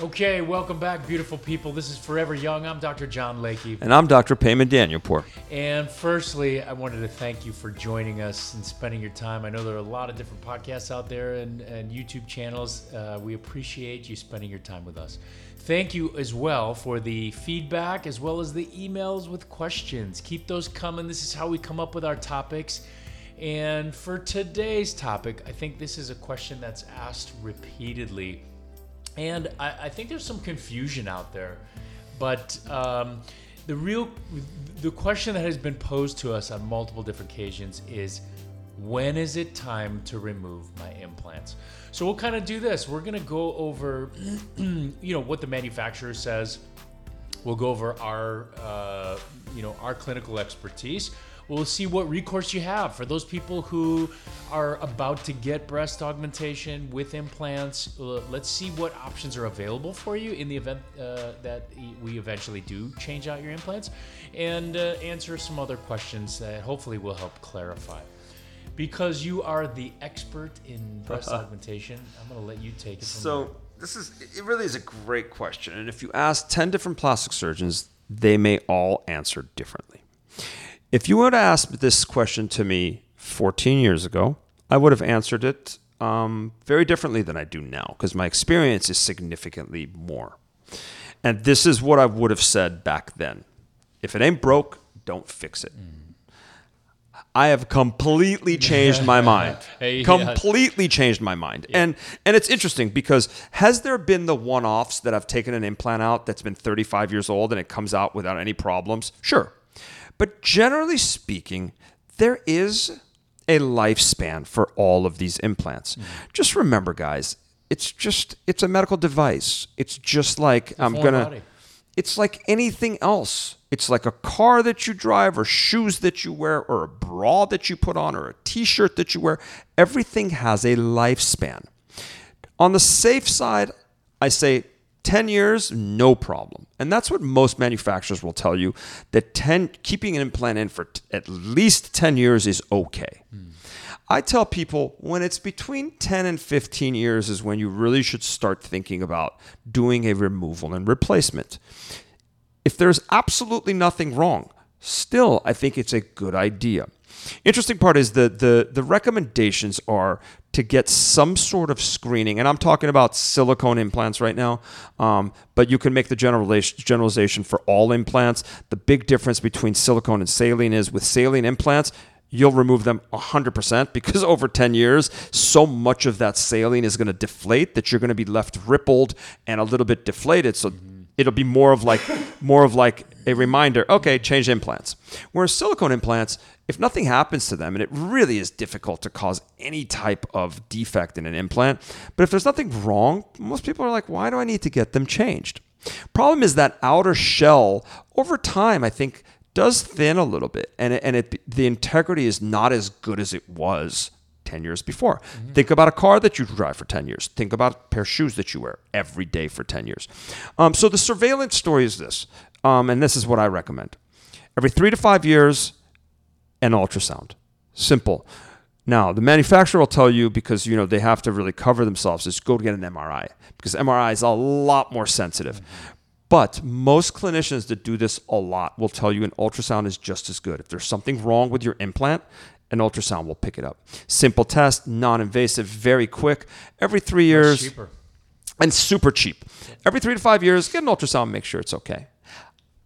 Okay, welcome back, beautiful people. This is Forever Young. I'm Dr. John Layke. And I'm Dr. Payman Danielpour. And firstly, I wanted to thank you for joining us and spending your time. I know there are a lot of different podcasts out there and, and YouTube channels. Uh, we appreciate you spending your time with us. Thank you as well for the feedback as well as the emails with questions. Keep those coming. This is how we come up with our topics. And for today's topic, I think this is a question that's asked repeatedly. And I, I think there's some confusion out there. But um, the real the question that has been posed to us on multiple different occasions is when is it time to remove my implants? So we'll kind of do this. We're gonna go over, you know, what the manufacturer says. We'll go over our, uh, you know, our clinical expertise. We'll see what recourse you have for those people who are about to get breast augmentation with implants. Uh, let's see what options are available for you in the event uh, that we eventually do change out your implants, and uh, answer some other questions that hopefully will help clarify. Because you are the expert in breast augmentation, I'm going to let you take it. From So there. this is it really is a great question. And if you ask 10 different plastic surgeons, they may all answer differently. If you would have asked this question to me 14 years ago, I would have answered it um, very differently than I do now because my experience is significantly more. And this is what I would have said back then. If it ain't broke, don't fix it. I have completely changed my mind. Hey, yeah. completely changed my mind. And and it's interesting because has there been the one-offs that I've taken an implant out that's been 35 years old and it comes out without any problems? Sure. But generally speaking, there is a lifespan for all of these implants. Just remember guys, it's just it's a medical device. It's just like I'm foreign going body. it's like anything else. It's like a car that you drive, or shoes that you wear, or a bra that you put on, or a t shirt that you wear. Everything has a lifespan. On the safe side, I say 10 years, no problem. And that's what most manufacturers will tell you that 10, keeping an implant in for t- at least 10 years is okay. Hmm. I tell people when it's between 10 and 15 years is when you really should start thinking about doing a removal and replacement. If there's absolutely nothing wrong, still I think it's a good idea. Interesting part is the the the recommendations are to get some sort of screening, and I'm talking about silicone implants right now. Um, but you can make the generalization for all implants. The big difference between silicone and saline is with saline implants, you'll remove them 100% because over 10 years, so much of that saline is going to deflate that you're going to be left rippled and a little bit deflated. So it'll be more of like more of like a reminder, okay, change implants. Whereas silicone implants, if nothing happens to them, and it really is difficult to cause any type of defect in an implant, but if there's nothing wrong, most people are like, why do I need to get them changed? Problem is that outer shell over time, I think, does thin a little bit, and it, and it the integrity is not as good as it was 10 years before. Think about a car that you drive for 10 years. Think about a pair of shoes that you wear every day for 10 years. Um, so the surveillance story is this, um, and this is what I recommend. Every three to five years, an ultrasound. Simple. Now, the manufacturer will tell you because you know they have to really cover themselves is go get an MRI because MRI is a lot more sensitive. But most clinicians that do this a lot will tell you an ultrasound is just as good. If there's something wrong with your implant, an ultrasound will pick it up. Simple test, non invasive, very quick. Every three years. cheaper. And super cheap. Every three to five years, get an ultrasound, make sure it's okay.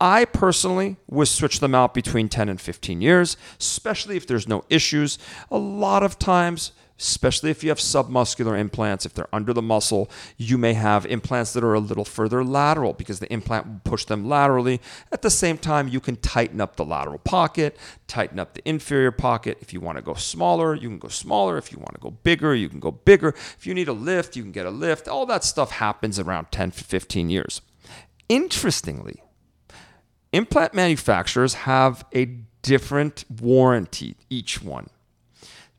I personally would switch them out between 10 and 15 years, especially if there's no issues. A lot of times, especially if you have submuscular implants, if they're under the muscle, you may have implants that are a little further lateral because the implant will push them laterally. At the same time, you can tighten up the lateral pocket, tighten up the inferior pocket. If you want to go smaller, you can go smaller. If you want to go bigger, you can go bigger. If you need a lift, you can get a lift. All that stuff happens around 10 to 15 years. Interestingly, implant manufacturers have a different warranty, each one.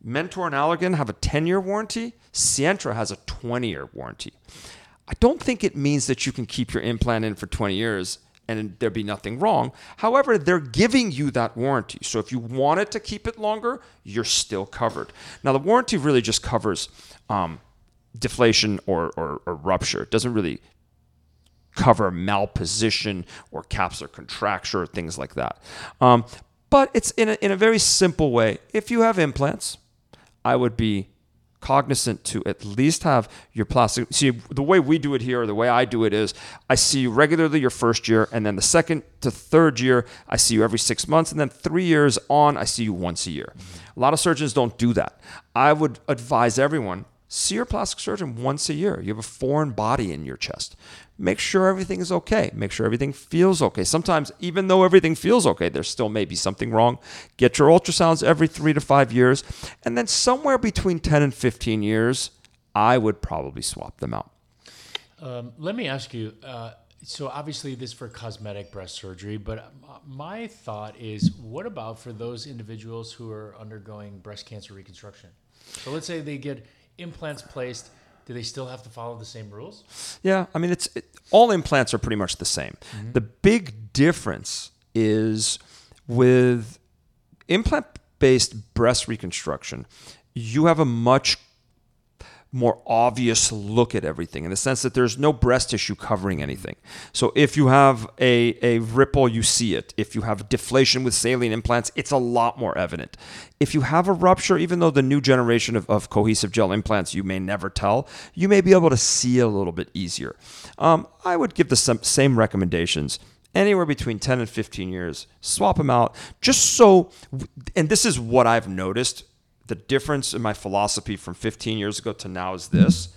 Mentor and Allergan have a 10 year warranty, Sientra has a 20 year warranty. I don't think it means that you can keep your implant in for 20 years and there be nothing wrong. However, they're giving you that warranty. So if you wanted to keep it longer, you're still covered. Now, the warranty really just covers um, deflation or, or, or rupture. It doesn't really cover malposition or capsular contracture or things like that. Um, but it's in a, in a very simple way. If you have implants, I would be cognizant to at least have your plastic. See, the way we do it here, the way I do it is I see you regularly your first year, and then the second to third year, I see you every six months, and then three years on, I see you once a year. A lot of surgeons don't do that. I would advise everyone see your plastic surgeon once a year. You have a foreign body in your chest make sure everything is okay. Make sure everything feels okay. Sometimes, even though everything feels okay, there still may be something wrong. Get your ultrasounds every three to five years. And then somewhere between 10 and 15 years, I would probably swap them out. Um, let me ask you. Uh, so obviously, this for cosmetic breast surgery, but my thought is, what about for those individuals who are undergoing breast cancer reconstruction? So let's say they get implants placed do they still have to follow the same rules? Yeah, I mean, it's it, all implants are pretty much the same. Mm-hmm. The big difference is with implant-based breast reconstruction, you have a much more obvious look at everything in the sense that there's no breast tissue covering anything. So if you have a, a ripple, you see it. If you have deflation with saline implants, it's a lot more evident. If you have a rupture, even though the new generation of, of cohesive gel implants you may never tell, you may be able to see it a little bit easier. Um, I would give the same recommendations anywhere between 10 and 15 years. Swap them out just so, and this is what I've noticed the difference in my philosophy from 15 years ago to now is this.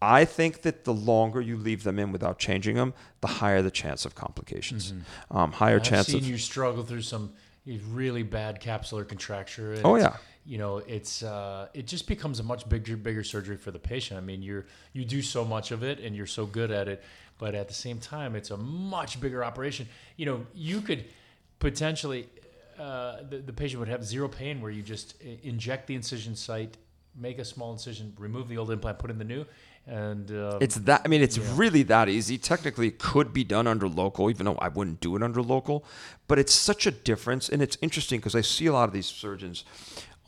I think that the longer you leave them in without changing them, the higher the chance of complications. Mm-hmm. Um, higher I've chance. I've seen you struggle through some really bad capsular contracture. oh yeah. You know, it's uh, it just becomes a much bigger bigger surgery for the patient. I mean, you're you do so much of it and you're so good at it, but at the same time, it's a much bigger operation. You know, you could potentially uh, the, the patient would have zero pain where you just inject the incision site, make a small incision, remove the old implant, put in the new, and um, it's that. I mean, it's yeah. really that easy. Technically, it could be done under local, even though I wouldn't do it under local. But it's such a difference, and it's interesting because I see a lot of these surgeons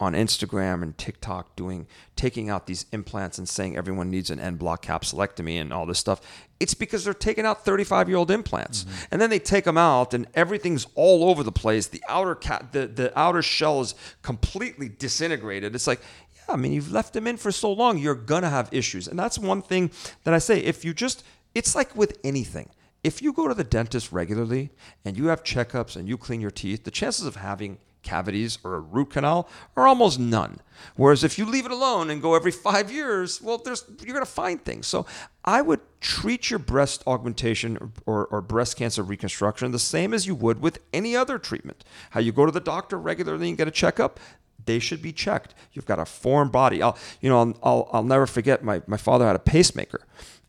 on Instagram and TikTok doing taking out these implants and saying everyone needs an en bloc capsulectomy and all this stuff. It's because they're taking out 35 year old implants, mm-hmm. and then they take them out and everything's all over the place. The outer cat, the the outer shell is completely disintegrated. It's like. Yeah, I mean, you've left them in for so long, you're gonna have issues. And that's one thing that I say. If you just, it's like with anything if you go to the dentist regularly and you have checkups and you clean your teeth, the chances of having cavities or a root canal are almost none. Whereas if you leave it alone and go every five years, well, there's you're going to find things. So I would treat your breast augmentation or, or breast cancer reconstruction the same as you would with any other treatment. How you go to the doctor regularly and get a checkup, they should be checked. You've got a foreign body. I'll, you know, I'll, I'll, I'll never forget my, my father had a pacemaker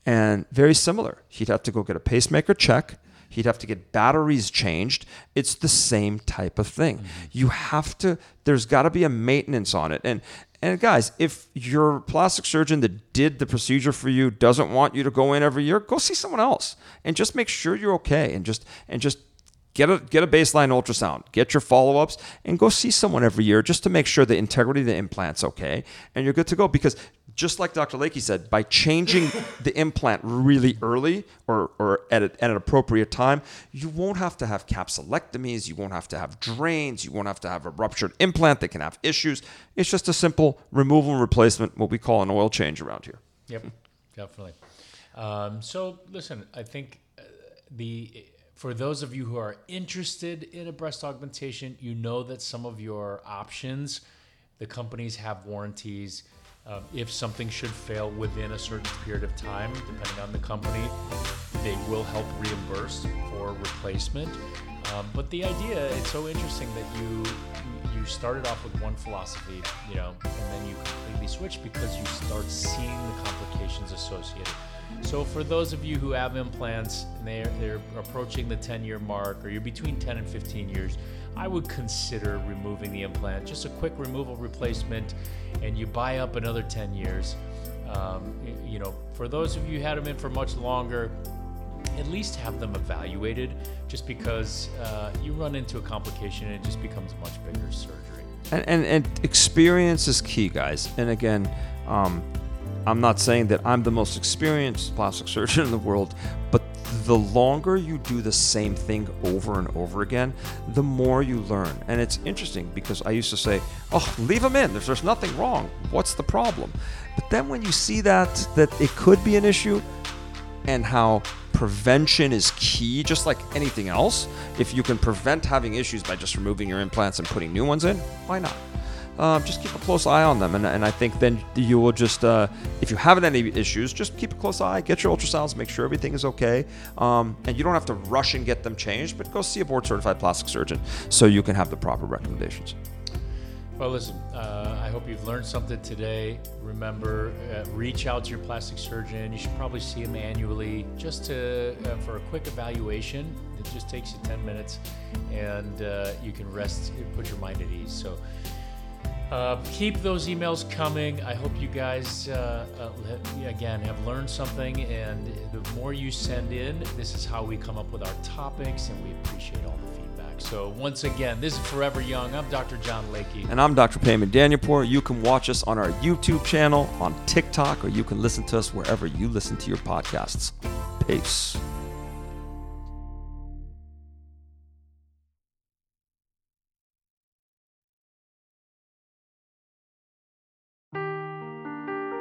and very similar. He'd have to go get a pacemaker check He'd have to get batteries changed. It's the same type of thing. Mm-hmm. You have to, there's got to be a maintenance on it. And, and guys, if your plastic surgeon that did the procedure for you doesn't want you to go in every year, go see someone else and just make sure you're okay and just, and just get a get a baseline ultrasound, get your follow ups, and go see someone every year just to make sure the integrity of the implant's okay, and you're good to go. Because just like Dr. Layke said, by changing the implant really early or, or at, a, at an appropriate time, you won't have to have capsulectomies, you won't have to have drains, you won't have to have a ruptured implant that can have issues. It's just a simple removal and replacement, what we call an oil change around here. Yep, definitely. Um, so listen, I think uh, the for those of you who are interested in a breast augmentation, you know that some of your options, the companies have warranties. Um, if something should fail within a certain period of time, depending on the company, they will help reimburse for replacement. Um, but the idea, it's so interesting that you you started off with one philosophy, you know, and then you completely switch because you start seeing the complications associated. So for those of you who have implants and they're, they're approaching the 10 year mark or you're between 10 and 15 years, I would consider removing the implant. Just a quick removal replacement and you buy up another 10 years. Um, you know, for those of you who had them in for much longer, at least have them evaluated just because uh, you run into a complication and it just becomes much bigger surgery. And, and, and experience is key, guys. And again, um, I'm not saying that I'm the most experienced plastic surgeon in the world, but the longer you do the same thing over and over again, the more you learn. And it's interesting because I used to say, "Oh, leave them in. There's, there's nothing wrong. What's the problem?" But then when you see that that it could be an issue, and how prevention is key, just like anything else. If you can prevent having issues by just removing your implants and putting new ones in, why not? Uh, just keep a close eye on them, and, and I think then you will just, uh, if you haven't any issues, just keep a close eye, get your ultrasounds, make sure everything is okay, um, and you don't have to rush and get them changed, but go see a board-certified plastic surgeon so you can have the proper recommendations. Well, listen, uh, I hope you've learned something today. Remember, uh, reach out to your plastic surgeon. You should probably see him annually just to uh, for a quick evaluation. It just takes you 10 minutes and uh, you can rest, put your mind at ease. So uh, keep those emails coming. I hope you guys, uh, again, have learned something. And the more you send in, this is how we come up with our topics, and we appreciate all the feedback. So once again, this is Forever Young. I'm Dr. John Layke. And I'm Dr. Payman Danielpour. You can watch us on our YouTube channel, on TikTok, or you can listen to us wherever you listen to your podcasts. Peace.